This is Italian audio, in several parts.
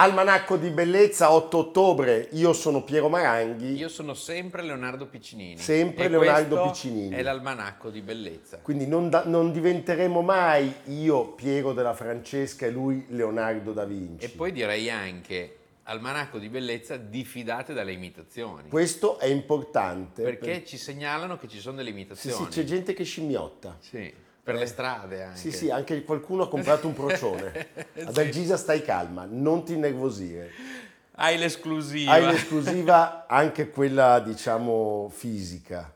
Almanacco di bellezza 8 ottobre, io sono Piero Maranghi. Io sono sempre Leonardo Piccinini. Sempre e Leonardo Piccinini. È l'almanacco di bellezza. Quindi non, da, non, diventeremo mai io Piero della Francesca e lui Leonardo da Vinci. E poi direi anche almanacco di bellezza diffidate dalle imitazioni. Questo è importante. Perché per... ci segnalano che ci sono delle imitazioni. Sì, sì, c'è gente che scimmiotta. Sì. Per le strade anche. Sì, sì, anche qualcuno ha comprato un procione. Ad Algisa stai calma, non ti innervosire. Hai l'esclusiva. Hai l'esclusiva anche quella, diciamo, fisica.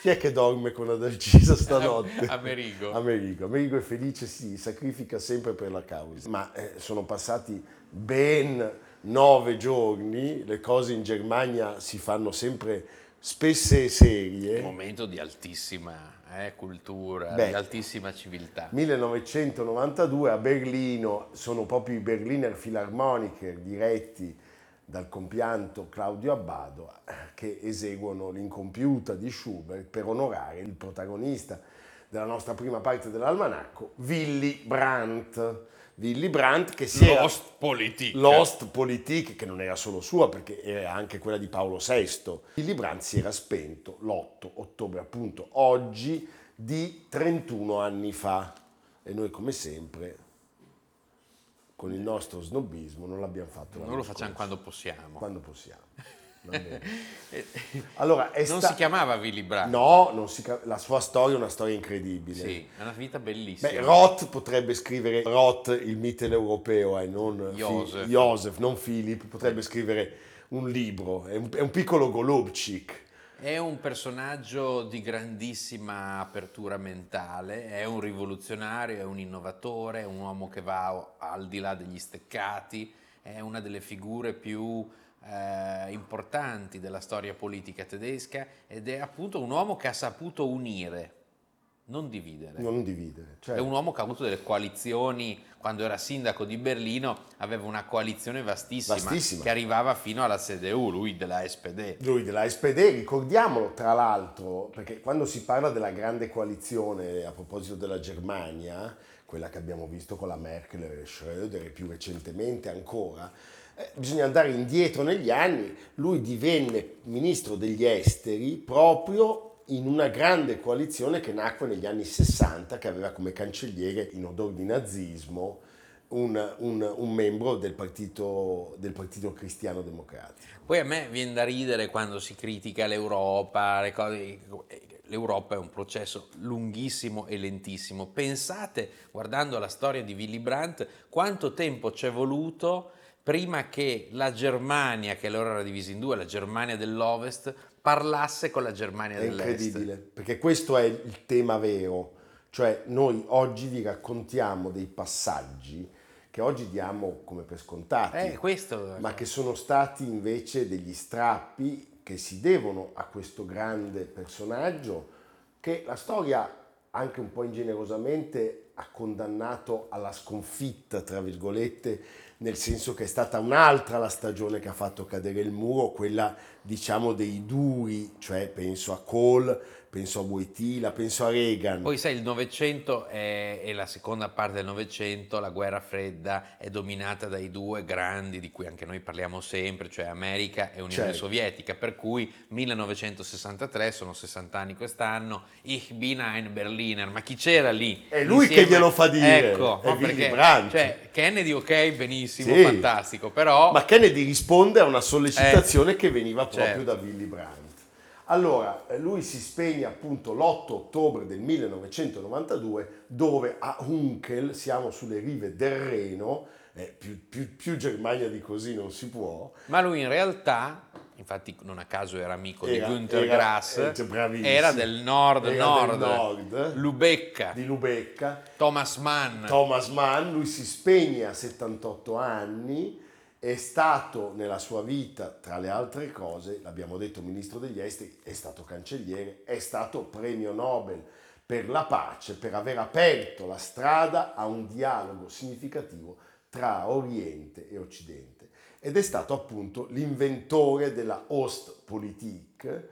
Chi è che dorme con Adalgisa stanotte? Amerigo. Amerigo. Amerigo è felice, si sacrifica sempre per la causa. Ma eh, sono passati ben nove giorni, le cose in Germania si fanno sempre spesse e serie. Un momento di altissima eh, cultura, Beh, di altissima civiltà. 1992 a Berlino sono proprio i Berliner Philharmoniker diretti dal compianto Claudio Abbado che eseguono l'incompiuta di Schubert per onorare il protagonista della nostra prima parte dell'almanacco, Willy Brandt Willy Brandt che si Lost Politik. Lost Politik, che non era solo sua perché era anche quella di Paolo VI. Willy Brandt si era spento l'8 ottobre, appunto oggi, di 31 anni fa. E noi come sempre, con il nostro snobismo, non l'abbiamo fatto. Non lo facciamo quando possiamo. Quando possiamo. Eh, allora, sta... non si chiamava Willy Brandt. No, si... la sua storia è una storia incredibile. Sì, è una vita bellissima. Beh, Roth potrebbe scrivere Roth, il mite europeo, e eh, non Joseph. Fi... Joseph, non Philip, potrebbe scrivere un libro, è un, è un piccolo Golubchik. È un personaggio di grandissima apertura mentale, è un rivoluzionario, è un innovatore, è un uomo che va al di là degli steccati, è una delle figure più eh, importanti della storia politica tedesca ed è appunto un uomo che ha saputo unire, non dividere. Non dividere. Cioè... È un uomo che ha avuto delle coalizioni, quando era sindaco di Berlino aveva una coalizione vastissima, vastissima. che arrivava fino alla CDU, lui della SPD. Lui della SPD, ricordiamolo tra l'altro, perché quando si parla della grande coalizione a proposito della Germania, quella che abbiamo visto con la Merkel e Schröder e più recentemente ancora, eh, bisogna andare indietro negli anni, lui divenne ministro degli esteri proprio in una grande coalizione che nacque negli anni 60, che aveva come cancelliere in odore di nazismo un, un, un membro del partito, del partito cristiano democratico. Poi a me viene da ridere quando si critica l'Europa, le cose, l'Europa è un processo lunghissimo e lentissimo. Pensate, guardando la storia di Willy Brandt, quanto tempo ci è voluto prima che la Germania, che allora era divisa in due, la Germania dell'Ovest, parlasse con la Germania è dell'Est. È incredibile, perché questo è il tema vero. Cioè noi oggi vi raccontiamo dei passaggi che oggi diamo come per scontati, eh, questo... ma che sono stati invece degli strappi che si devono a questo grande personaggio che la storia anche un po' ingenerosamente ha condannato alla sconfitta, tra virgolette, nel senso che è stata un'altra la stagione che ha fatto cadere il muro, quella diciamo dei duri, cioè penso a Kohl, penso a Wojtyla, penso a Reagan. Poi sai, il Novecento è, la seconda parte del Novecento, la guerra fredda è dominata dai due grandi di cui anche noi parliamo sempre, cioè America e Unione certo. Sovietica, per cui 1963, sono 60 anni quest'anno, Ich bin ein Berliner, ma chi c'era lì? È lui insieme? che glielo fa dire, ecco, è perché, Brandt. Cioè, Kennedy ok, benissimo, sì. fantastico, però... Ma Kennedy risponde a una sollecitazione eh, che veniva proprio certo. da Willy Brandt. Allora, eh, lui si spegne appunto l'8 ottobre del 1992 dove a Hunkel, siamo sulle rive del Reno, eh, più, più, più, Germania di così non si può. Ma lui in realtà, infatti non a caso era amico era, di Günter era, Grass, eh, era del nord, era nord, del nord, Lubecca, di Lubecca. Thomas Mann. Thomas Mann, lui si spegne a 78 anni è stato nella sua vita, tra le altre cose, l'abbiamo detto ministro degli esteri, è stato cancelliere, è stato premio Nobel per la pace, per aver aperto la strada a un dialogo significativo tra Oriente e Occidente. Ed è stato appunto l'inventore della Ostpolitik,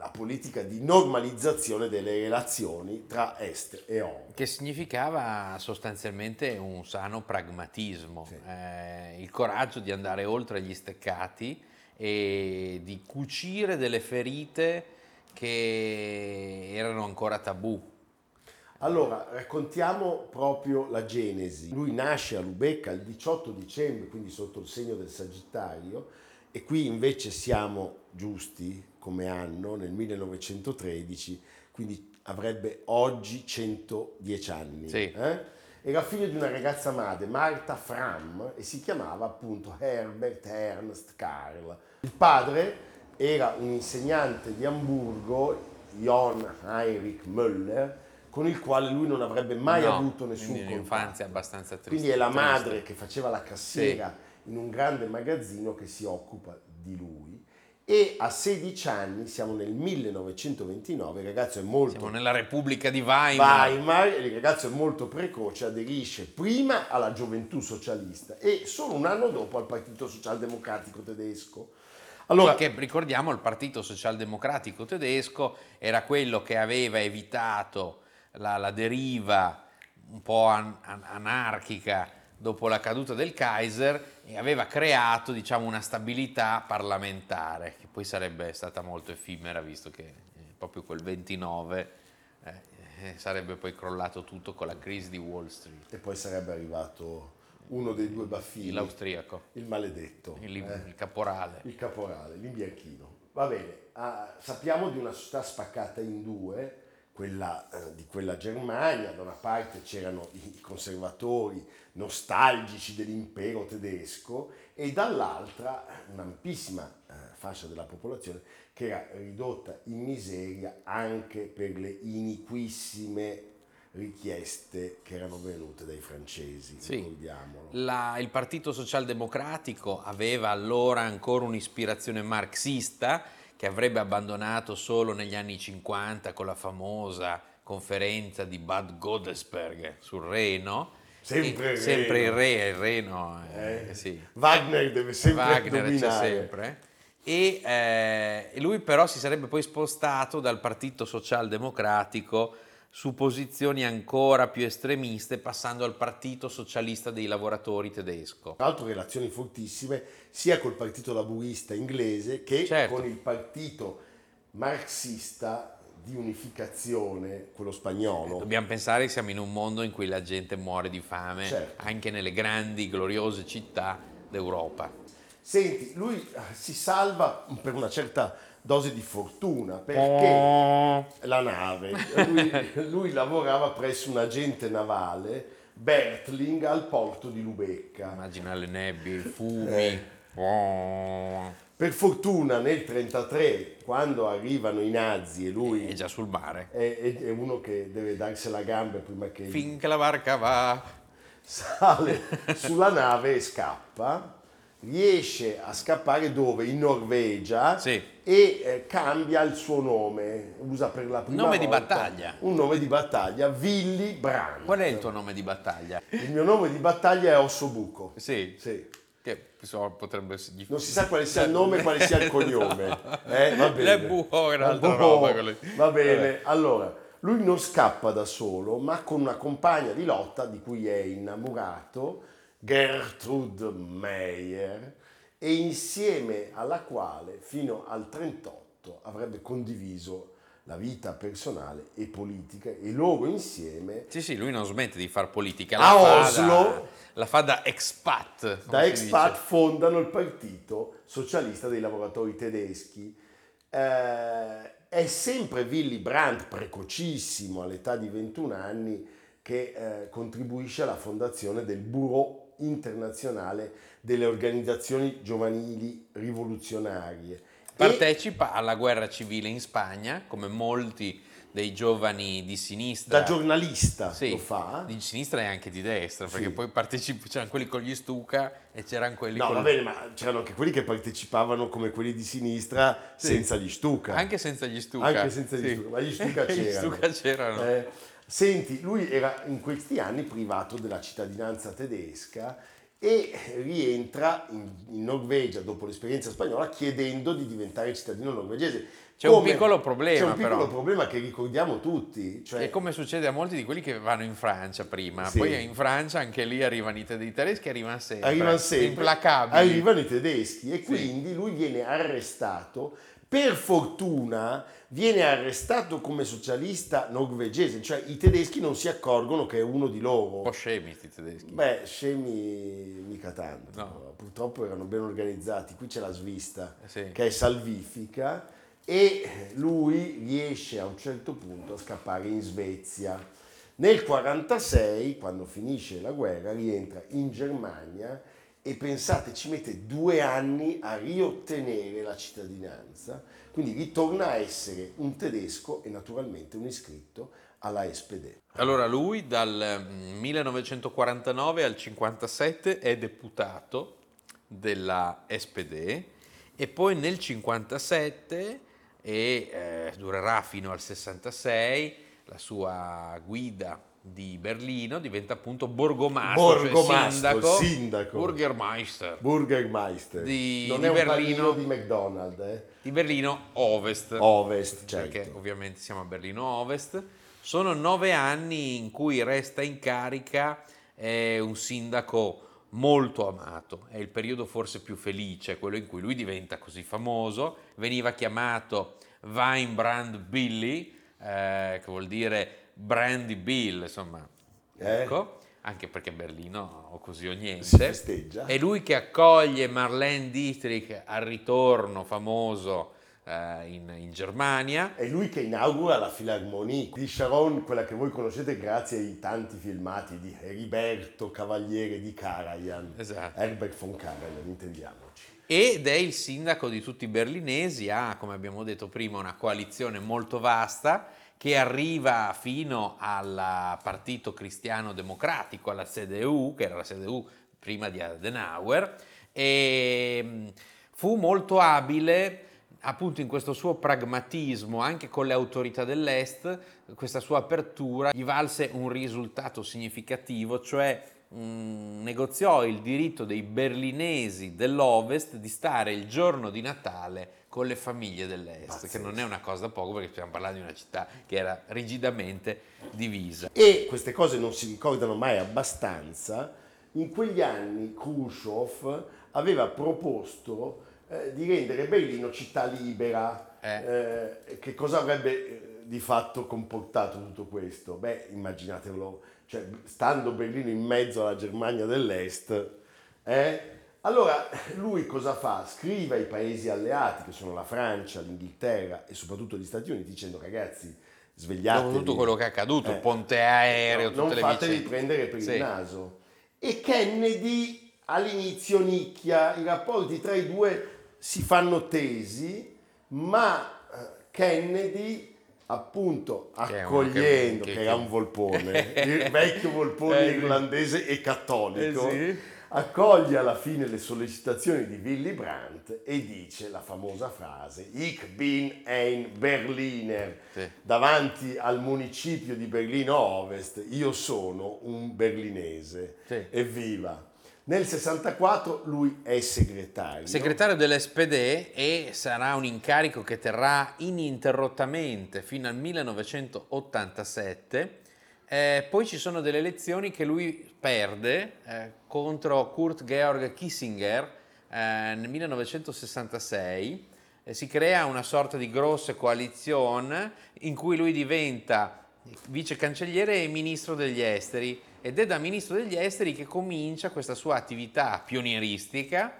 la politica di normalizzazione delle relazioni tra Est e Ovest. Che significava sostanzialmente un sano pragmatismo, sì. eh, il coraggio di andare oltre gli steccati e di cucire delle ferite che erano ancora tabù. Allora, raccontiamo proprio la genesi. Lui nasce a Lubecca il 18 dicembre, quindi sotto il segno del Sagittario, e qui invece siamo giusti come anno, nel 1913, quindi avrebbe oggi 110 anni. Sì. Eh? Era figlio di una ragazza madre, Marta Fram, e si chiamava appunto Herbert Ernst Karl. Il padre era un insegnante di Hamburgo, Jon Heinrich Müller, con il quale lui non avrebbe mai no, avuto nessun contatto. Un'infanzia abbastanza triste. Quindi è la madre che faceva la cassiera sì. In un grande magazzino che si occupa di lui e a 16 anni, siamo nel 1929, il ragazzo è molto... Siamo nella Repubblica di Weimar. Weimar, il ragazzo è molto precoce, aderisce prima alla gioventù socialista e solo un anno dopo al Partito Socialdemocratico tedesco. Allora, che ricordiamo il Partito Socialdemocratico tedesco era quello che aveva evitato la, la deriva un po' an, an, anarchica dopo la caduta del Kaiser e aveva creato diciamo, una stabilità parlamentare che poi sarebbe stata molto effimera visto che eh, proprio quel 29 eh, eh, sarebbe poi crollato tutto con la crisi di Wall Street. E poi sarebbe arrivato uno dei due baffini. L'austriaco. Il maledetto. Il, eh? il caporale. Il caporale, l'imbianchino. Va bene, ah, sappiamo di una società spaccata in due, quella eh, di quella Germania, da una parte c'erano i conservatori nostalgici dell'impero tedesco e dall'altra un'ampissima eh, fascia della popolazione che era ridotta in miseria anche per le iniquissime richieste che erano venute dai francesi, sì. La, il Partito Socialdemocratico aveva allora ancora un'ispirazione marxista che avrebbe abbandonato solo negli anni 50 con la famosa conferenza di Bad Godesberg sul Reno. Sempre, il, sempre il re, il Reno. Eh, eh, sì. Wagner deve sempre Wagner dominare. c'è sempre. E eh, lui però si sarebbe poi spostato dal Partito Socialdemocratico su posizioni ancora più estremiste, passando al Partito Socialista dei Lavoratori tedesco. Tra l'altro relazioni fortissime sia col Partito Laburista inglese che certo. con il Partito Marxista di unificazione, quello spagnolo. Eh, dobbiamo pensare che siamo in un mondo in cui la gente muore di fame, certo. anche nelle grandi, gloriose città d'Europa. Senti, lui eh, si salva per una certa dose di fortuna perché la nave, lui, lui lavorava presso un agente navale, Bertling, al porto di Lubecca. Immagina le nebbie, i fumi. Eh. Per fortuna nel 1933, quando arrivano i nazi e lui... È già sul mare. È, è uno che deve darsi la gamba prima che... Finché la barca va... Sale sulla nave e scappa riesce a scappare dove? In Norvegia sì. e eh, cambia il suo nome, usa per la prima nome volta di battaglia. un nome di battaglia, Willy Brandt. Qual è il tuo nome di battaglia? Il mio nome di battaglia è Ossobuco. Sì. sì. Che insomma, potrebbe essere Non si sa quale sia il nome e quale sia il cognome. Eh, va bene. Le buco un'altra roba. Quello. Va bene, allora, lui non scappa da solo, ma con una compagna di lotta di cui è innamorato, Gertrude Meyer, e insieme alla quale fino al 38 avrebbe condiviso la vita personale e politica e loro insieme sì sì lui non smette di fare politica la a Oslo da, la fa da expat da expat dice. fondano il partito socialista dei lavoratori tedeschi eh, è sempre Willy Brandt precocissimo all'età di 21 anni che eh, contribuisce alla fondazione del Bureau internazionale delle organizzazioni giovanili rivoluzionarie. Partecipa e... alla guerra civile in Spagna, come molti dei giovani di sinistra. Da giornalista Sì, lo fa. di sinistra e anche di destra, perché Sì. poi partecipa, c'erano quelli con gli Stuca e c'erano quelli No, con... va bene, ma c'erano anche quelli che partecipavano come quelli di sinistra Sì. senza gli Stuca. Anche senza gli Stuca. Anche senza gli. Stuca, ma gli Stuca Gli c'erano. Stuca c'erano. Eh, senti, lui era in questi anni privato della cittadinanza tedesca e rientra in, in Norvegia dopo l'esperienza spagnola chiedendo di diventare cittadino norvegese. C'è un piccolo problema, C'è un piccolo però. problema che ricordiamo tutti. Cioè, E come succede a molti di quelli che vanno in Francia prima, Sì. poi in Francia anche lì arrivano i tedeschi, i tedeschi arrivano sempre, arrivano sempre, implacabili. arrivano i tedeschi e quindi lui viene arrestato. Per fortuna viene arrestato come socialista norvegese, cioè i tedeschi non si accorgono che è uno di loro. Un po' scemi sti tedeschi. Beh, scemi mica tanto, No. purtroppo erano ben organizzati. Qui c'è la svista Eh sì. che è salvifica e lui riesce a un certo punto a scappare in Svezia. Nel 1946, quando finisce la guerra, rientra in Germania e pensate ci mette due anni a riottenere la cittadinanza, quindi ritorna a essere un tedesco e naturalmente un iscritto alla SPD. Allora lui dal mm, 1949 al 57 è deputato della SPD e poi nel 57 e eh, durerà fino al 66 la sua guida di Berlino diventa appunto borgomastro, Borgomastro, cioè sindaco, sindaco. Burgermeister Burgermeister. Di- non di è Berlino. di McDonald's, eh? di Berlino Ovest. Ovest, certo. perché ovviamente siamo a Berlino Ovest. Sono nove anni in cui resta in carica, è un sindaco molto amato, è il periodo forse più felice, quello in cui lui diventa così famoso, veniva chiamato Weinbrand Billy, eh, che vuol dire Brandy Bill, insomma, Eh? ecco, anche perché Berlino o così o niente. Si festeggia. È lui che accoglie Marlene Dietrich al ritorno famoso eh, in, in Germania. È lui che inaugura la Philharmonie di Sharon, quella che voi conoscete grazie ai tanti filmati di Heriberto Cavaliere di Karajan. Esatto. Herbert von Karajan, intendiamoci. Ed è il sindaco di tutti i berlinesi, ha, come abbiamo detto prima, una coalizione molto vasta che arriva fino al Partito Cristiano Democratico, alla CDU, che era la CDU prima di Adenauer, e mh, fu molto abile appunto in questo suo pragmatismo anche con le autorità dell'Est, questa sua apertura gli valse un risultato significativo, cioè mh, negoziò il diritto dei berlinesi dell'Ovest di stare il giorno di Natale con le famiglie dell'Est, Pazzesco. che non è una cosa poco perché stiamo parlando di una città che era rigidamente divisa. E queste cose non si ricordano mai abbastanza. In quegli anni Khrushchev aveva proposto eh, di rendere Berlino città libera. Eh. Eh, che cosa avrebbe eh, di fatto comportato tutto questo? Beh, immaginatelo, cioè, stando Berlino in mezzo alla Germania dell'Est, eh, allora lui cosa fa? Scrive ai paesi alleati, che sono la Francia, l'Inghilterra e soprattutto gli Stati Uniti, dicendo ragazzi, svegliatevi. Dopo tutto quello che è accaduto, Eh. ponte aereo, No, tutte non le fatevi vicende. prendere per Sì. il naso. E Kennedy all'inizio nicchia, i rapporti tra i due si fanno tesi, ma eh, Kennedy appunto accogliendo, che- che, che- era un volpone, il vecchio volpone Eh, irlandese e cattolico, Eh, sì. Accoglie alla fine le sollecitazioni di Willy Brandt e dice la famosa frase Ich bin ein Berliner Sì. davanti al municipio di Berlino Ovest, io sono un berlinese. Sì. Evviva! Nel 64 lui è segretario. Segretario dell'SPD e sarà un incarico che terrà ininterrottamente fino al 1987. Eh, poi ci sono delle elezioni che lui perde eh, contro Kurt Georg Kissinger eh, nel 1966. Eh, si crea una sorta di grossa coalizione in cui lui diventa vice cancelliere e ministro degli esteri ed è da ministro degli esteri che comincia questa sua attività pionieristica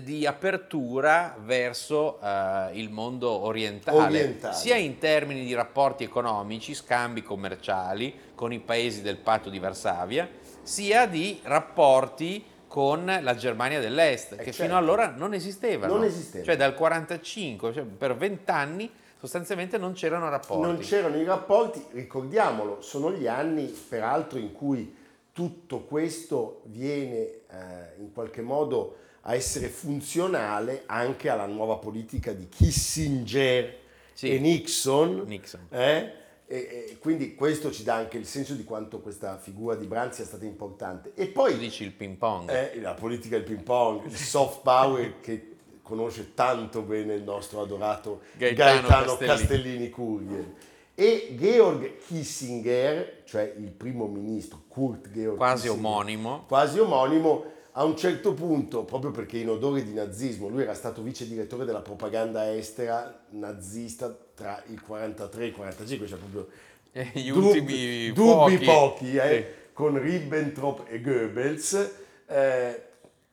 di apertura verso eh, il mondo orientale, Orientale. sia in termini di rapporti economici, scambi commerciali con i paesi del patto di Varsavia, sia di rapporti con la Germania dell'Est, che certo. fino allora non esistevano. Non esistevano. Cioè dal 45, cioè per vent'anni sostanzialmente non c'erano rapporti. Non c'erano i rapporti, ricordiamolo, sono gli anni peraltro in cui tutto questo viene eh, in qualche modo a essere funzionale anche alla nuova politica di Kissinger Sì. e Nixon. Nixon. eh? E, e quindi questo ci dà anche il senso di quanto questa figura di Brandt sia stata importante. E Tu poi dici il ping pong. eh, la politica del ping pong, il soft power che conosce tanto bene il nostro adorato Gaetano Gaetano, Castellini. Castellini Kurien. E Georg Kissinger, cioè il primo ministro Kurt Georg Quasi Kissinger, omonimo. quasi omonimo, a un certo punto, proprio perché in odore di nazismo, lui era stato vice direttore della propaganda estera nazista tra il 43 e il 45, cioè proprio Eh, gli dubbi- ultimi dubbi pochi. pochi, eh, Sì. con Ribbentrop e Goebbels, eh,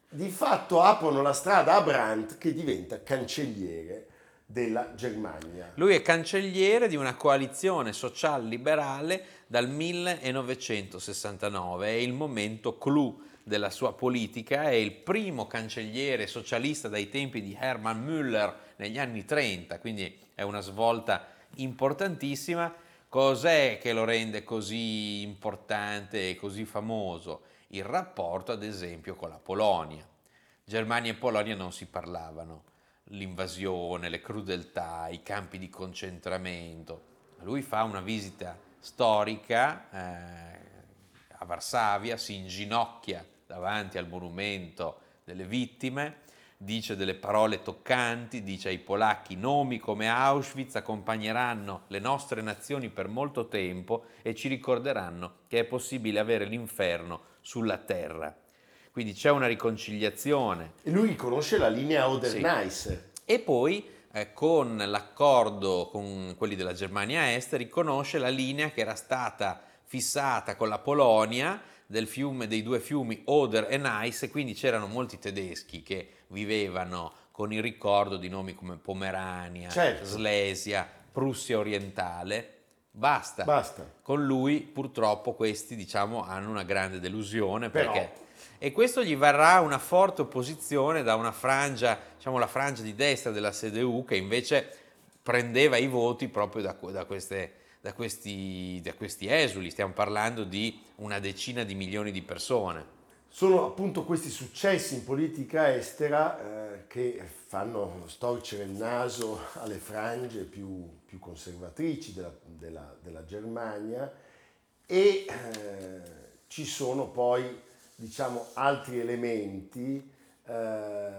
di fatto aprono la strada a Brandt che diventa cancelliere della Germania. Lui è cancelliere di una coalizione social-liberale dal 1969, è il momento clou della sua politica, è il primo cancelliere socialista dai tempi di Hermann Müller negli anni 30, quindi è una svolta importantissima. Cos'è che lo rende così importante e così famoso? Il rapporto, ad esempio, con la Polonia. Germania e Polonia non si parlavano, l'invasione, le crudeltà, i campi di concentramento. Lui fa una visita storica eh, a Varsavia, si inginocchia davanti al monumento delle vittime, dice delle parole toccanti, dice ai polacchi nomi come Auschwitz accompagneranno le nostre nazioni per molto tempo e ci ricorderanno che è possibile avere l'inferno sulla terra. Quindi c'è una riconciliazione. E lui riconosce la linea Oder-Neisse. E poi eh, con l'accordo con quelli della Germania Est riconosce la linea che era stata fissata con la Polonia del fiume, dei due fiumi Oder e Neisse, quindi c'erano molti tedeschi che vivevano con il ricordo di nomi come Pomerania, Certo. Slesia, Prussia orientale. Basta. Basta. Con lui purtroppo questi diciamo hanno una grande delusione Però- perché e questo gli varrà una forte opposizione da una frangia, diciamo la frangia di destra della CDU che invece prendeva i voti proprio da, da queste- da questi, da questi esuli, stiamo parlando di una decina di milioni di persone. Sono appunto questi successi in politica estera eh, che fanno storcere il naso alle frange più, più conservatrici della, della- della Germania e eh, ci sono poi diciamo altri elementi eh,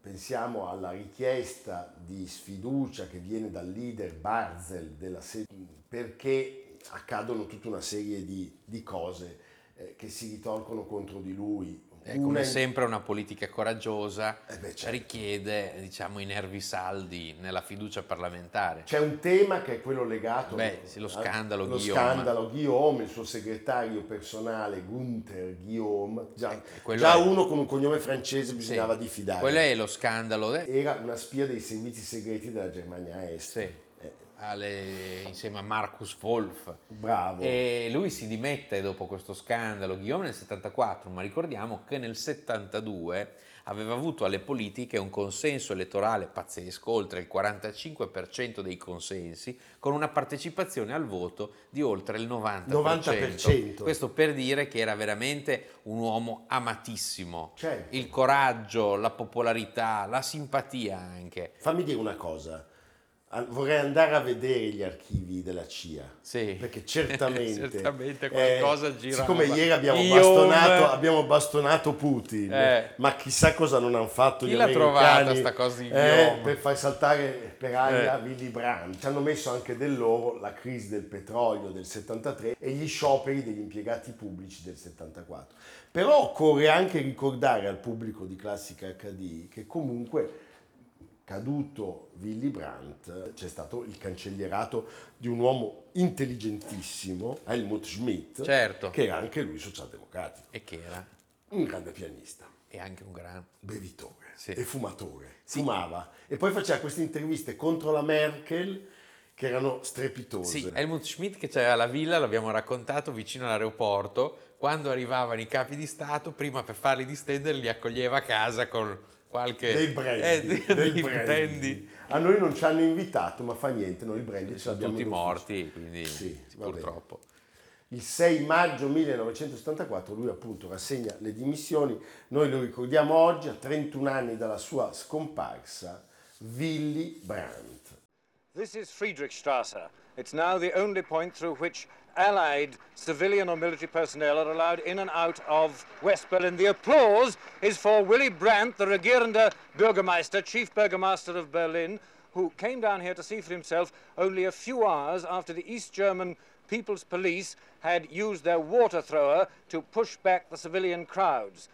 pensiamo alla richiesta di sfiducia che viene dal leader Barzel della perché accadono tutta una serie di, di cose eh, che si ritorcono contro di lui. Eh, Una come in- sempre una politica coraggiosa Eh beh, certo. richiede diciamo, i nervi saldi nella fiducia parlamentare. C'è un tema che è quello legato Beh, sì, lo scandalo lo Guillaume. scandalo Guillaume, il suo segretario personale Gunther Guillaume, già, Eh, già è- uno con un cognome francese bisognava Sì, diffidare. Quello è lo scandalo eh, Era una spia dei servizi segreti della Germania Est. Sì. Alle- insieme a Marcus Wolf. bravo. E lui si dimette dopo questo scandalo, Guillaume nel 74, ma ricordiamo che nel 72 aveva avuto alle politiche un consenso elettorale pazzesco, oltre il 45% dei consensi, con una partecipazione al voto di oltre il 90%. 90%. Questo per dire che era veramente un uomo amatissimo. Certo. Il coraggio, la popolarità, la simpatia anche. Fammi dire una cosa. Vorrei andare a vedere gli archivi della CIA. Sì. Perché certamente, Certamente qualcosa girava. Siccome ieri abbiamo Guillaume- bastonato, abbiamo bastonato Putin, Eh. ma chissà cosa non hanno fatto Chi gli l'ha americani trovata sta cosa di eh, per far saltare per aria Eh. Willy Brandt. Ci hanno messo anche del loro la crisi del petrolio del 73 e gli scioperi degli impiegati pubblici del 74. Però occorre anche ricordare al pubblico di Classica HD che comunque caduto Willy Brandt c'è stato il cancellierato di un uomo intelligentissimo, Helmut Schmidt, Certo. che era anche lui socialdemocratico, E che era? Un grande pianista, e anche un gran bevitore Sì. e fumatore, fumava. E poi faceva queste interviste contro la Merkel che erano strepitose. Sì, Helmut Schmidt che c'era la villa, l'abbiamo raccontato, vicino all'aeroporto, quando arrivavano i capi di Stato, prima per farli distendere li accoglieva a casa con qualche... Dei brandy, eh, dei del brandy. brandy. A noi non ci hanno invitato, ma fa niente, noi il brand ce Sono l'abbiamo tutti morti, quindi Sì, bene. purtroppo. Il 6 maggio 1974 lui appunto rassegna le dimissioni, noi lo ricordiamo oggi a 31 anni dalla sua scomparsa, Willy Brandt. This is Friedrichstrasse. It's now the only point through which Allied civilian or military personnel are allowed in and out of West Berlin. The applause is for Willy Brandt, the Regierender Bürgermeister, Chief Burgomaster of Berlin, who came down here to see for himself only a few hours after the East German People's Police had used their water thrower to push back the civilian crowds.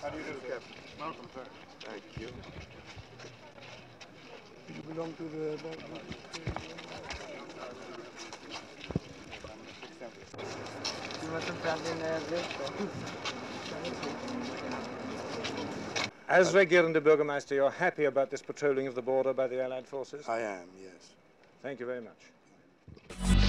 How do you do, Captain? Welcome, sir. Thank you. You belong to the... You must have found in this. As Regierender Bürgermeister, you're happy about this patrolling of the border by the Allied forces? I am, yes. Thank you very much.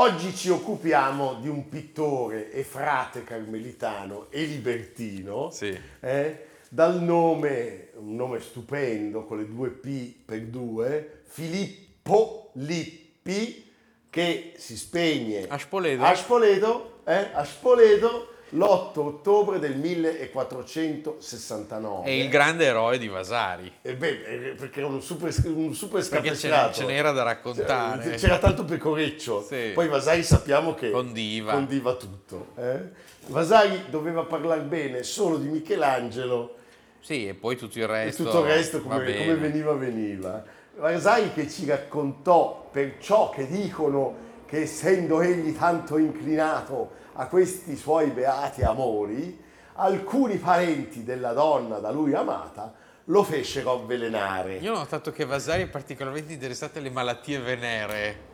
Oggi ci occupiamo di un pittore e frate carmelitano e libertino, Sì. eh, dal nome, un nome stupendo con le due P per due, Filippo Lippi, che si spegne A Spoleto? a Spoleto, eh, a Spoleto l'8 ottobre del 1469. È il grande eroe di Vasari. Eh beh, eh, perché era un super, un super Perché ce, scapestrato. ce n'era da raccontare. Cioè, C'era tanto pecoreccio. Sì. Poi Vasari sappiamo che Condiva. condiva tutto. eh. Vasari doveva parlare bene solo di Michelangelo Sì, e poi tutto il e resto. tutto il resto come, come veniva veniva. Vasari che ci raccontò perciò che dicono che essendo egli tanto inclinato a questi suoi beati amori, alcuni parenti della donna da lui amata lo fecero avvelenare. Io ho notato che Vasari è particolarmente interessato alle malattie veneree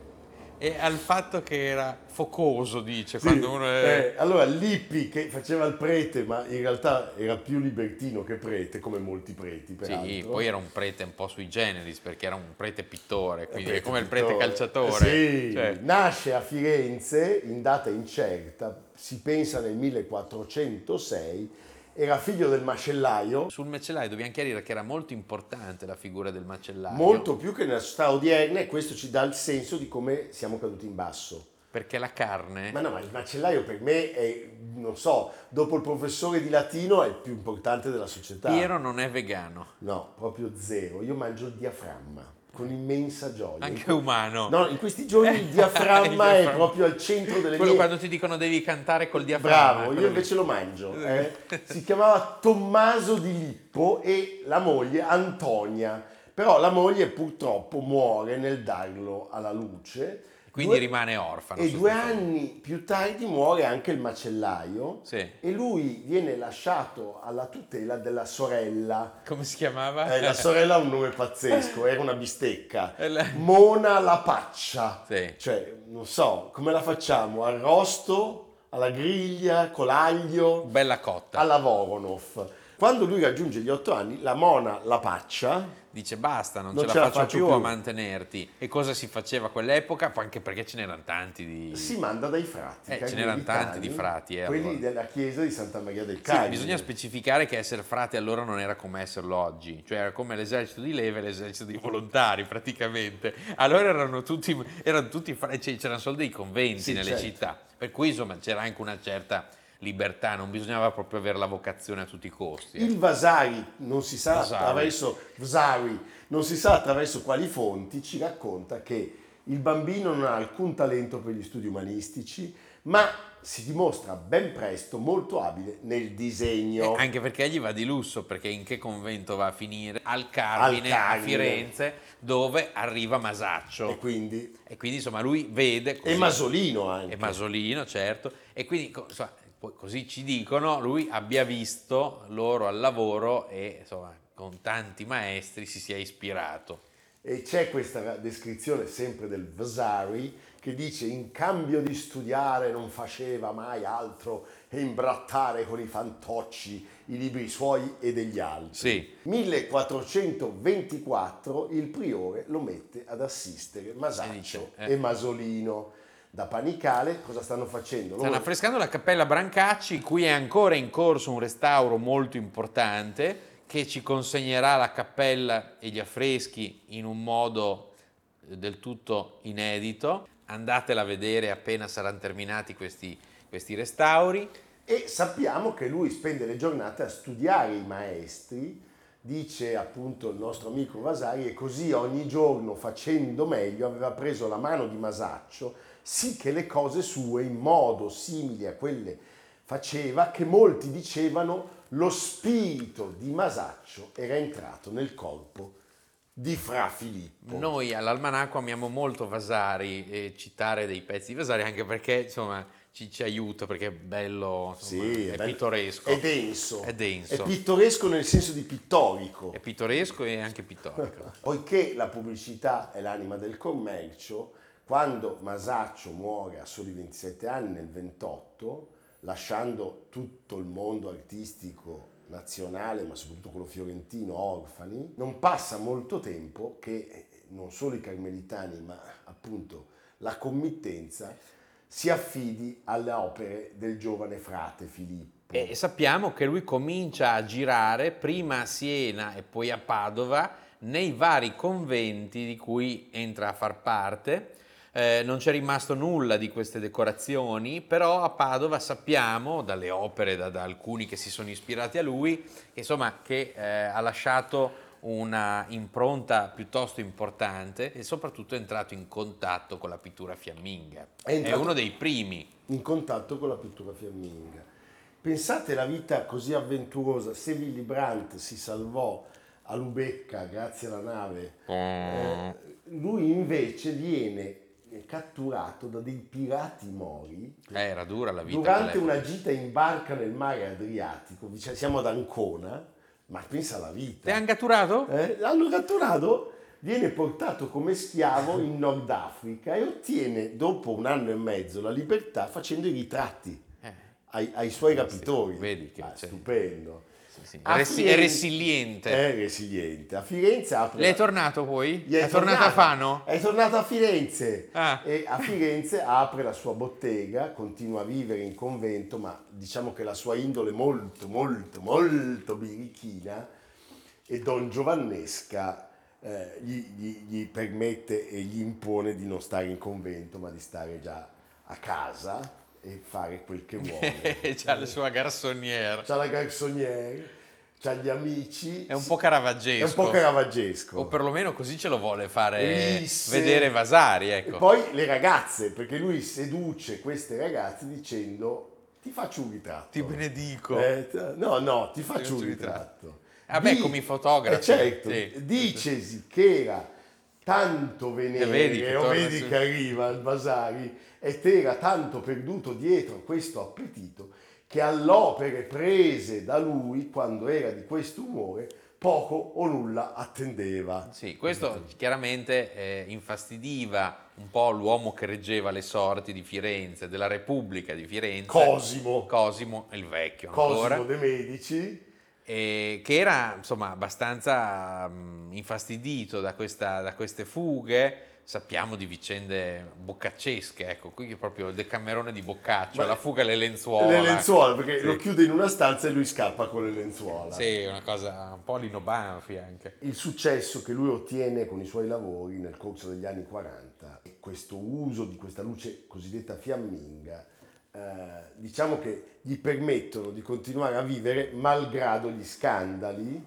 e al fatto che era focoso, dice, Sì, quando uno è... eh, allora Lippi che faceva il prete, ma in realtà era più libertino che prete, come molti preti, peraltro. Sì, poi era un prete un po' sui generis perché era un prete pittore, quindi Prete è come il prete pittore. calciatore. Sì, Cioè, nasce a Firenze in data incerta, si pensa nel 1406, era figlio del macellaio, sul macellaio dobbiamo chiarire che era molto importante la figura del macellaio. molto più che nella società odierna e questo ci dà il senso di come siamo caduti in basso. Perché la carne... Ma no, ma il macellaio per me è, non so, dopo il professore di latino è il più importante della società. Piero non è vegano, No, proprio zero. Io mangio il diaframma con immensa gioia. anche umano. No, in questi giorni il Il diaframma è proprio al centro delle Quello mie... quando ti dicono devi cantare col diaframma. Bravo, quello io lì. invece lo mangio. eh. Si chiamava Tommaso di Lippo e la moglie Antonia. Però la moglie purtroppo muore nel darlo alla luce. Quindi Due- rimane orfano. E due anni più tardi muore anche il macellaio Sì. e lui viene lasciato alla tutela della sorella. Come si chiamava? Eh, la sorella ha un nome pazzesco, era una bistecca. Eh, Mona la Paccia. Sì. Cioè, non so, come la facciamo? Arrosto, alla griglia, con l'aglio, Bella cotta. alla Voronov. Quando lui raggiunge gli otto anni, la Mona la Paccia Dice basta, non, Non ce, la faccio, faccio più, più. a mantenerti. E cosa si faceva a quell'epoca? Anche perché ce n'erano tanti di... si manda dai frati. Eh, ce n'erano tanti di frati, eh, quelli allora. della chiesa di Santa Maria del Sì, Carmine. bisogna specificare che essere frate allora non era come esserlo oggi, cioè era come l'esercito di leve e l'esercito di volontari praticamente. Allora erano tutti, erano tutti frati, cioè, c'erano solo dei conventi Sì, nelle certo. città, per cui insomma c'era anche una certa libertà, non bisognava proprio avere la vocazione a tutti i costi. Il Vasari, non si sa Vasari. attraverso Vasari, non si sa attraverso quali fonti, ci racconta che il bambino non ha alcun talento per gli studi umanistici, ma si dimostra ben presto molto abile nel disegno. Eh, Anche perché gli va di lusso, perché in che convento va a finire? Al Carmine, Al a Carmine. Firenze, dove arriva Masaccio. E quindi E quindi insomma lui vede... e Masolino anche. E Masolino, certo. E quindi insomma, poi così ci dicono, lui abbia visto loro al lavoro e insomma con tanti maestri si sia ispirato. E c'è questa descrizione sempre del Vasari che dice in cambio di studiare non faceva mai altro che imbrattare con i fantocci i libri suoi e degli altri. Sì. 1424 il priore lo mette ad assistere Masaccio E dice, e, eh. Masolino. Da Panicale cosa stanno facendo? Stanno affrescando la cappella Brancacci, qui è ancora in corso un restauro molto importante che ci consegnerà la cappella e gli affreschi in un modo eh, del tutto inedito. Andatela a vedere appena saranno terminati questi, questi restauri. E sappiamo che lui spende le giornate a studiare i maestri, dice appunto il nostro amico Vasari, e così ogni giorno facendo meglio aveva preso la mano di Masaccio, sì che le cose sue in modo simile a quelle faceva, che molti dicevano lo spirito di Masaccio era entrato nel corpo di Fra Filippo. Noi all'Almanacco amiamo molto Vasari e citare dei pezzi di Vasari anche perché insomma ci, ci aiuta perché è bello, insomma, Sì, è, bello. pittoresco. È denso. È denso. È pittoresco nel senso di pittorico. È pittoresco e anche pittorico. Poiché la pubblicità è l'anima del commercio, quando Masaccio muore a soli 27 anni nel 28, lasciando tutto il mondo artistico nazionale, ma soprattutto quello fiorentino, orfani, non passa molto tempo che eh, non solo i carmelitani, ma appunto la committenza si affidi alle opere del giovane frate Filippo. E sappiamo che lui comincia a girare prima a Siena e poi a Padova nei vari conventi di cui entra a far parte. Eh, non c'è rimasto nulla di queste decorazioni, però a Padova sappiamo dalle opere, da, da alcuni che si sono ispirati a lui, che, insomma, che eh, ha lasciato una impronta piuttosto importante e soprattutto è entrato in contatto con la pittura fiamminga. È È, uno dei primi. in contatto con la pittura fiamminga. Pensate la vita così avventurosa, se Willy Brandt si salvò a Lubecca grazie alla nave, eh, lui invece viene catturato da dei pirati mori Eh, era dura la vita. durante una gita in barca nel mare Adriatico, dice- siamo ad Ancona, ma pensa alla vita. Ti hanno catturato? Eh, l'hanno catturato, viene portato come schiavo in Nord Africa e ottiene dopo un anno e mezzo la libertà facendo i ritratti Eh. ai, ai suoi rapitori. vedi che Ah, stupendo. Sì, Resi- è resiliente. È resiliente. A Firenze apre Lei è tornato poi? gli È, tornato a Fano? È tornato a Firenze Ah. e a Firenze apre la sua bottega, continua a vivere in convento, ma diciamo che la sua indole è molto, molto, molto birichina e Don Giovannesca eh, gli, gli- gli permette e gli impone di non stare in convento, ma di stare già a casa e fare quel che vuole. C'ha la sua garçonnière. C'ha la garçonnière, c'ha gli amici. È un po' caravaggesco. È un po' caravaggesco. O perlomeno così ce lo vuole fare Risse. vedere Vasari, E ecco. poi le ragazze, perché lui seduce queste ragazze dicendo ti faccio un ritratto. Ti benedico. Eh, no, no, ti faccio faccio un un ritratto. Vabbè, come i fotografi, Eh, certo, sì. dicesi che era tanto venere, vedi che o vedi su- che arriva il Vasari, e era tanto perduto dietro questo appetito, che all'opere prese da lui, quando era di questo umore, poco o nulla attendeva. Sì, questo chiaramente eh, infastidiva un po' l'uomo che reggeva le sorti di Firenze, della Repubblica di Firenze. Cosimo. Cosimo, il vecchio ancora. Cosimo de Medici, e che era insomma abbastanza mh, infastidito da, questa- da queste fughe. Sappiamo di vicende boccaccesche, ecco, qui è proprio il decamerone di Boccaccio, Ma- la fuga alle lenzuola. le lenzuola, perché Sì. lo chiude in una stanza e lui scappa con le lenzuola. Sì, una cosa un po' Lino Banfi anche. Il successo che lui ottiene con i suoi lavori nel corso degli anni 40, e questo uso di questa luce cosiddetta fiamminga, eh, diciamo che gli permettono di continuare a vivere malgrado gli scandali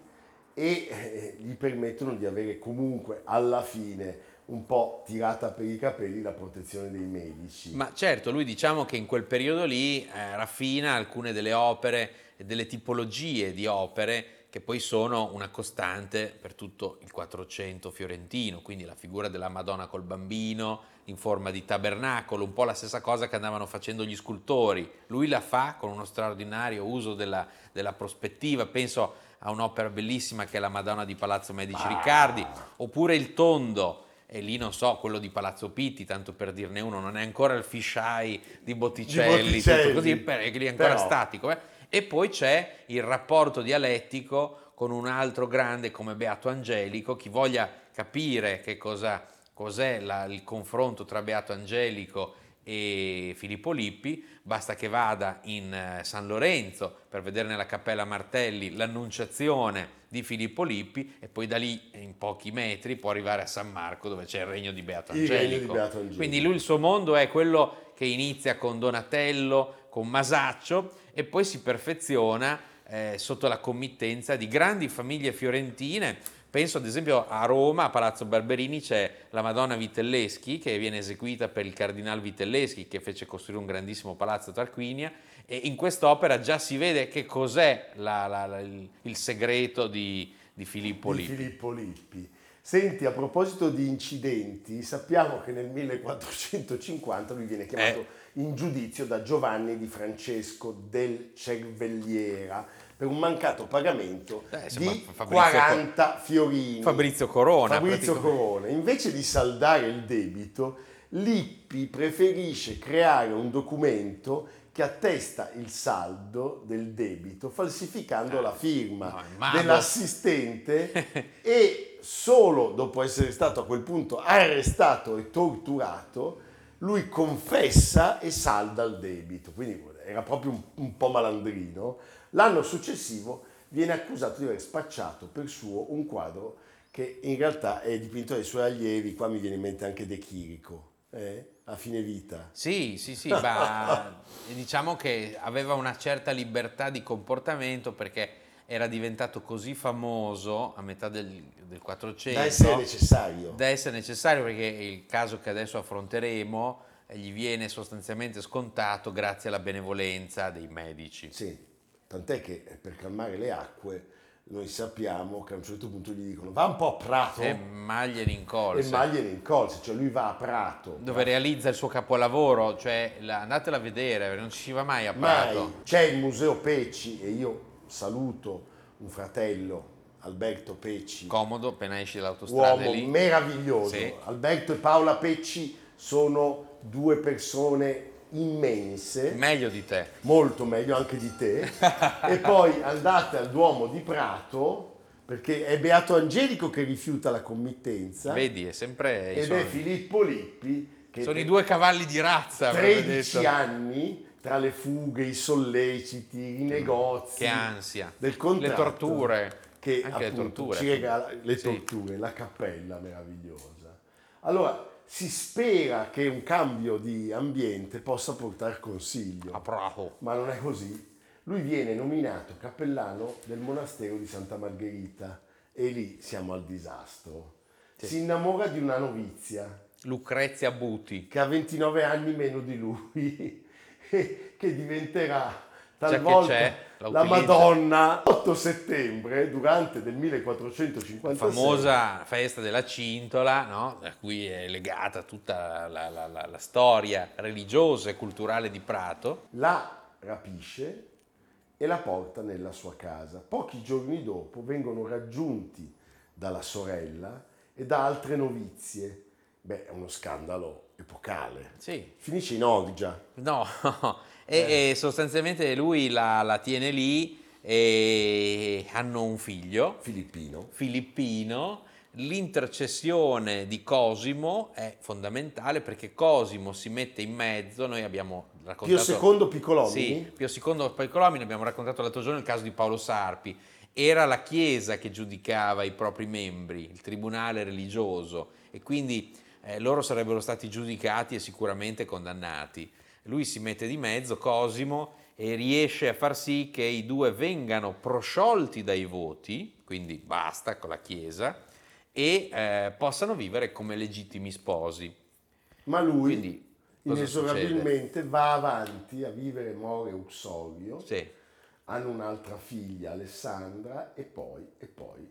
e eh, gli permettono di avere comunque alla fine un po' tirata per i capelli la protezione dei medici. Ma certo, lui diciamo che in quel periodo lì eh, raffina alcune delle opere e delle tipologie di opere che poi sono una costante per tutto il 400 fiorentino, quindi la figura della Madonna col bambino in forma di tabernacolo, un po' la stessa cosa che andavano facendo gli scultori. Lui la fa con uno straordinario uso della, della prospettiva, penso a un'opera bellissima che è la Madonna di Palazzo Medici Riccardi, oppure il tondo, e lì non so, quello di Palazzo Pitti, tanto per dirne uno, non è ancora il fisheye di Botticelli, Di Botticelli. tutto così, perché lì è ancora Però- statico. eh. E poi c'è il rapporto dialettico con un altro grande come Beato Angelico, chi voglia capire che cosa, cos'è la- il confronto tra Beato Angelico e Filippo Lippi, basta che vada in eh, San Lorenzo per vedere nella Cappella Martelli l'annunciazione di Filippo Lippi e poi da lì in pochi metri può arrivare a San Marco dove c'è il regno di Beato di Angelico. Quindi lui il suo mondo è quello che inizia con Donatello, con Masaccio e poi si perfeziona eh, sotto la committenza di grandi famiglie fiorentine. Penso ad esempio a Roma, a Palazzo Barberini, c'è la Madonna Vitelleschi che viene eseguita per il Cardinal Vitelleschi che fece costruire un grandissimo palazzo a Tarquinia e in quest'opera già si vede che cos'è la- la- la- il, il segreto di, di Filippo di Lippi. Filippo Lippi. Senti, a proposito di incidenti, sappiamo che nel 1450 lui viene chiamato Eh. in giudizio da Giovanni di Francesco del Cervelliera per un mancato pagamento Eh, insomma, di Fabrizio 40 fiorini. Fabrizio Corona, Fabrizio. Corona. Invece di saldare il debito, Lippi preferisce creare un documento che attesta il saldo del debito falsificando la firma no, dell'assistente e solo dopo essere stato a quel punto arrestato e torturato lui confessa e salda il debito quindi era proprio un, un po' malandrino l'anno successivo viene accusato di aver spacciato per suo un quadro che in realtà è dipinto dai suoi allievi qua mi viene in mente anche De Chirico eh, a fine vita. Sì, sì, sì, ma diciamo che aveva una certa libertà di comportamento perché era diventato così famoso a metà del, del 400 da essere necessario. Da essere necessario perché il caso che adesso affronteremo gli viene sostanzialmente scontato grazie alla benevolenza dei medici. Sì, tant'è che eh, per calmare le acque noi sappiamo che a un certo punto gli dicono va un po' a Prato E maglie in e colse. Magliene in colse, cioè lui va a Prato. dove realizza il suo capolavoro, cioè la- andatela a vedere, non ci si va mai a Mai. Prato. C'è il Museo Pecci e io saluto un fratello, Alberto Pecci, Comodo appena esci dall'autostrada uomo lì. meraviglioso. Sì. Alberto e Paola Pecci sono due persone immense. Meglio di te. molto meglio anche di te, e poi andate al Duomo di Prato, perché è Beato Angelico che rifiuta la committenza, Vedi, è sempre ed è Filippo Lippi che Sono i due cavalli di razza, avrebbe 13 detto. anni tra le fughe, i solleciti, i negozi, Che ansia. del contratto, Le torture. che Anche le appunto torture. ci regala le Sì. torture, la cappella meravigliosa. Allora si spera che un cambio di ambiente possa portare consiglio ma non è così. Lui viene nominato cappellano del monastero di Santa Margherita e lì siamo al disastro. Si innamora di una novizia Lucrezia Buti. che ha 29 anni meno di lui e che diventerà Già che talvolta c'è, la la. Madonna 8 settembre durante del 1456 famosa festa della cintola, no? a cui è legata tutta la, la- la- la storia religiosa e culturale di Prato. la rapisce e la porta nella sua casa. Pochi giorni dopo vengono raggiunti dalla sorella e da altre novizie. Beh, è uno scandalo epocale. Sì, Finisce in orgia. no, e, e sostanzialmente lui la, la tiene lì e hanno un figlio, Filippino. filippino. L'intercessione di Cosimo è fondamentale perché Cosimo si mette in mezzo, noi abbiamo Pio raccontato... II Piccolomini. Sì, Pio II Piccolomini, abbiamo raccontato l'altro giorno il caso di Paolo Sarpi. Era la Chiesa che giudicava i propri membri, il tribunale religioso, e quindi eh, loro sarebbero stati giudicati e sicuramente condannati. Lui si mette di mezzo, Cosimo, e riesce a far sì che i due vengano prosciolti dai voti, quindi basta con la Chiesa, e eh, possano vivere come legittimi sposi. Ma lui Quindi, inesorabilmente va avanti a vivere more uxorio Sì. hanno un'altra figlia, Alessandra, e poi, e poi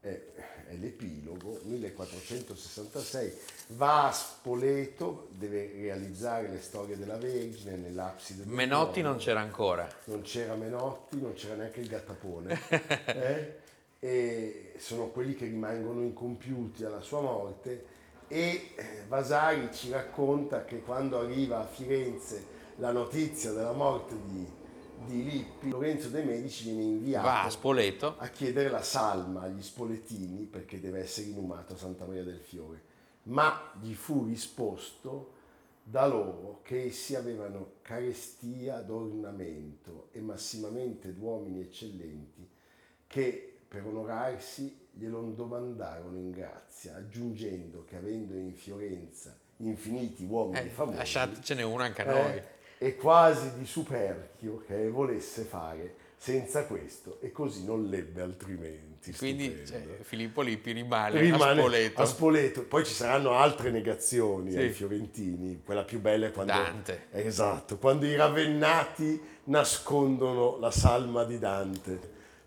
è, è l'epilogo, 1466, va a Spoleto, deve realizzare le storie della Vergine nell'abside Menotti non c'era ancora. non c'era Menotti, non c'era neanche il gattapone. eh? E sono quelli che rimangono incompiuti alla sua morte e eh, Vasari ci racconta che quando arriva a Firenze la notizia della morte di, di Lippi, Lorenzo de' Medici viene inviato Va a Spoleto. a chiedere la salma agli spoletini perché deve essere inumato a Santa Maria del Fiore, ma gli fu risposto da loro che essi avevano carestia d'ornamento e massimamente d'uomini eccellenti che per onorarsi glielo domandarono in grazia, aggiungendo che avendo in Fiorenza infiniti uomini Eh, famosi, lasciatecene uno anche a eh, noi. E quasi di superchio che volesse fare senza questo e così non lebbe altrimenti. Quindi cioè, Filippo Lippi rimane, Rimane a Spoleto. a Spoleto. Poi ci saranno altre negazioni Sì. ai fiorentini. Quella più bella è quando. Dante. Esatto, quando i ravennati nascondono la salma di Dante,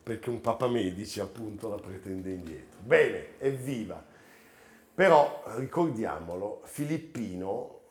perché un Papa Medici appunto la pretende indietro. Bene, evviva! Però ricordiamolo, Filippino,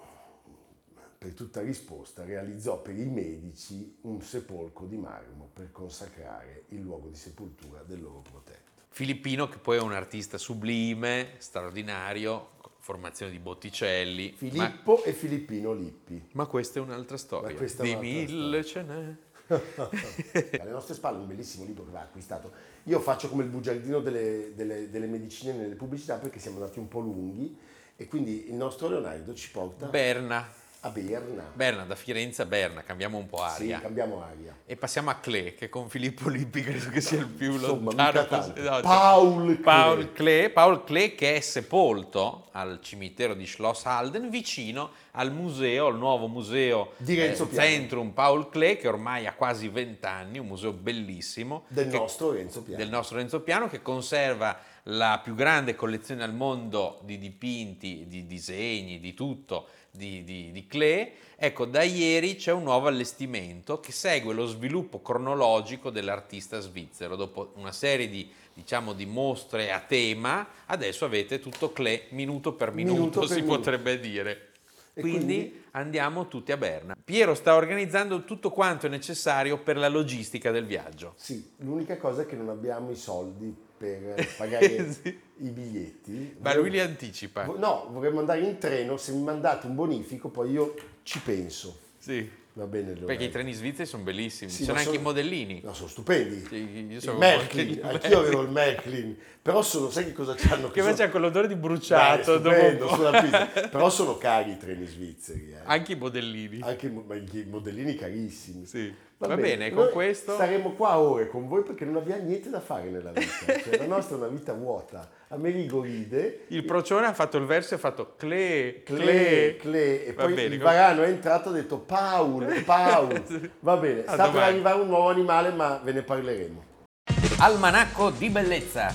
per tutta risposta, realizzò per i medici un sepolcro di marmo per consacrare il luogo di sepoltura del loro protetto. Filippino che poi è un artista sublime, straordinario, formazione di Botticelli. Ma, Filippo e Filippino Lippi. ma questa è un'altra storia. Ma è Di mille ce n'è. Alle nostre spalle un bellissimo libro che va acquistato. Io faccio come il bugiardino delle, delle- delle medicine nelle pubblicità perché siamo andati un po' lunghi e quindi il nostro Leonardo ci porta Berna. A Berna. Berna, da Firenze a Berna, cambiamo un po' Sì, aria. cambiamo aria. E passiamo a Cle, che con Filippo Lippi credo che sia il più Insomma, lontano tanto. No, cioè, Paul Klee. Paul Klee. Paul Klee che è sepolto al cimitero di Schloss Halden vicino al museo, al nuovo museo Di Renzo Piano. Centrum Paul Klee che ormai ha quasi 20 anni, un museo bellissimo. Del che- nostro Renzo Piano. del nostro Renzo Piano che conserva la più grande collezione al mondo di dipinti, di disegni, di tutto di, di, di Klee. Ecco, da ieri c'è un nuovo allestimento che segue lo sviluppo cronologico dell'artista svizzero. Dopo una serie di, diciamo, di mostre a tema, adesso avete tutto Klee minuto per minuto, Minuto per si minuto. potrebbe dire. Quindi, quindi? andiamo tutti a Berna. Piero sta organizzando tutto quanto è necessario per la logistica del viaggio. Sì, l'unica cosa è che non abbiamo i soldi per pagare Sì. i biglietti. Ma lui li anticipa. No, vorremmo andare in treno, se mi mandate un bonifico poi io ci penso. Sì. Va bene, Leonardo? Perché i treni svizzeri sono bellissimi, Sì, ci sono anche sono- i modellini. No, sono stupendi. Sì, io il so- Märklin, il anch'io avevo il Märklin, però sono, sai che cosa c'hanno? Che sono- invece ha quell'odore di bruciato dopo un stupendo, po'. sulla pista. Però sono cari i treni svizzeri, eh. Anche i modellini. anche ma i modellini carissimi. Sì. Va bene, con noi questo- Staremo qua ore con voi perché non abbiamo niente da fare nella vita. Cioè, la nostra è una vita vuota. Amerigo ride, Il procione ha fatto il verso e ha fatto cle, Cle, cle. Cle, e Va poi bene, il con- varano è entrato e ha detto Paul, Paul. Va bene, A sta per domani. arrivare un nuovo animale ma ve ne parleremo. Almanacco di bellezza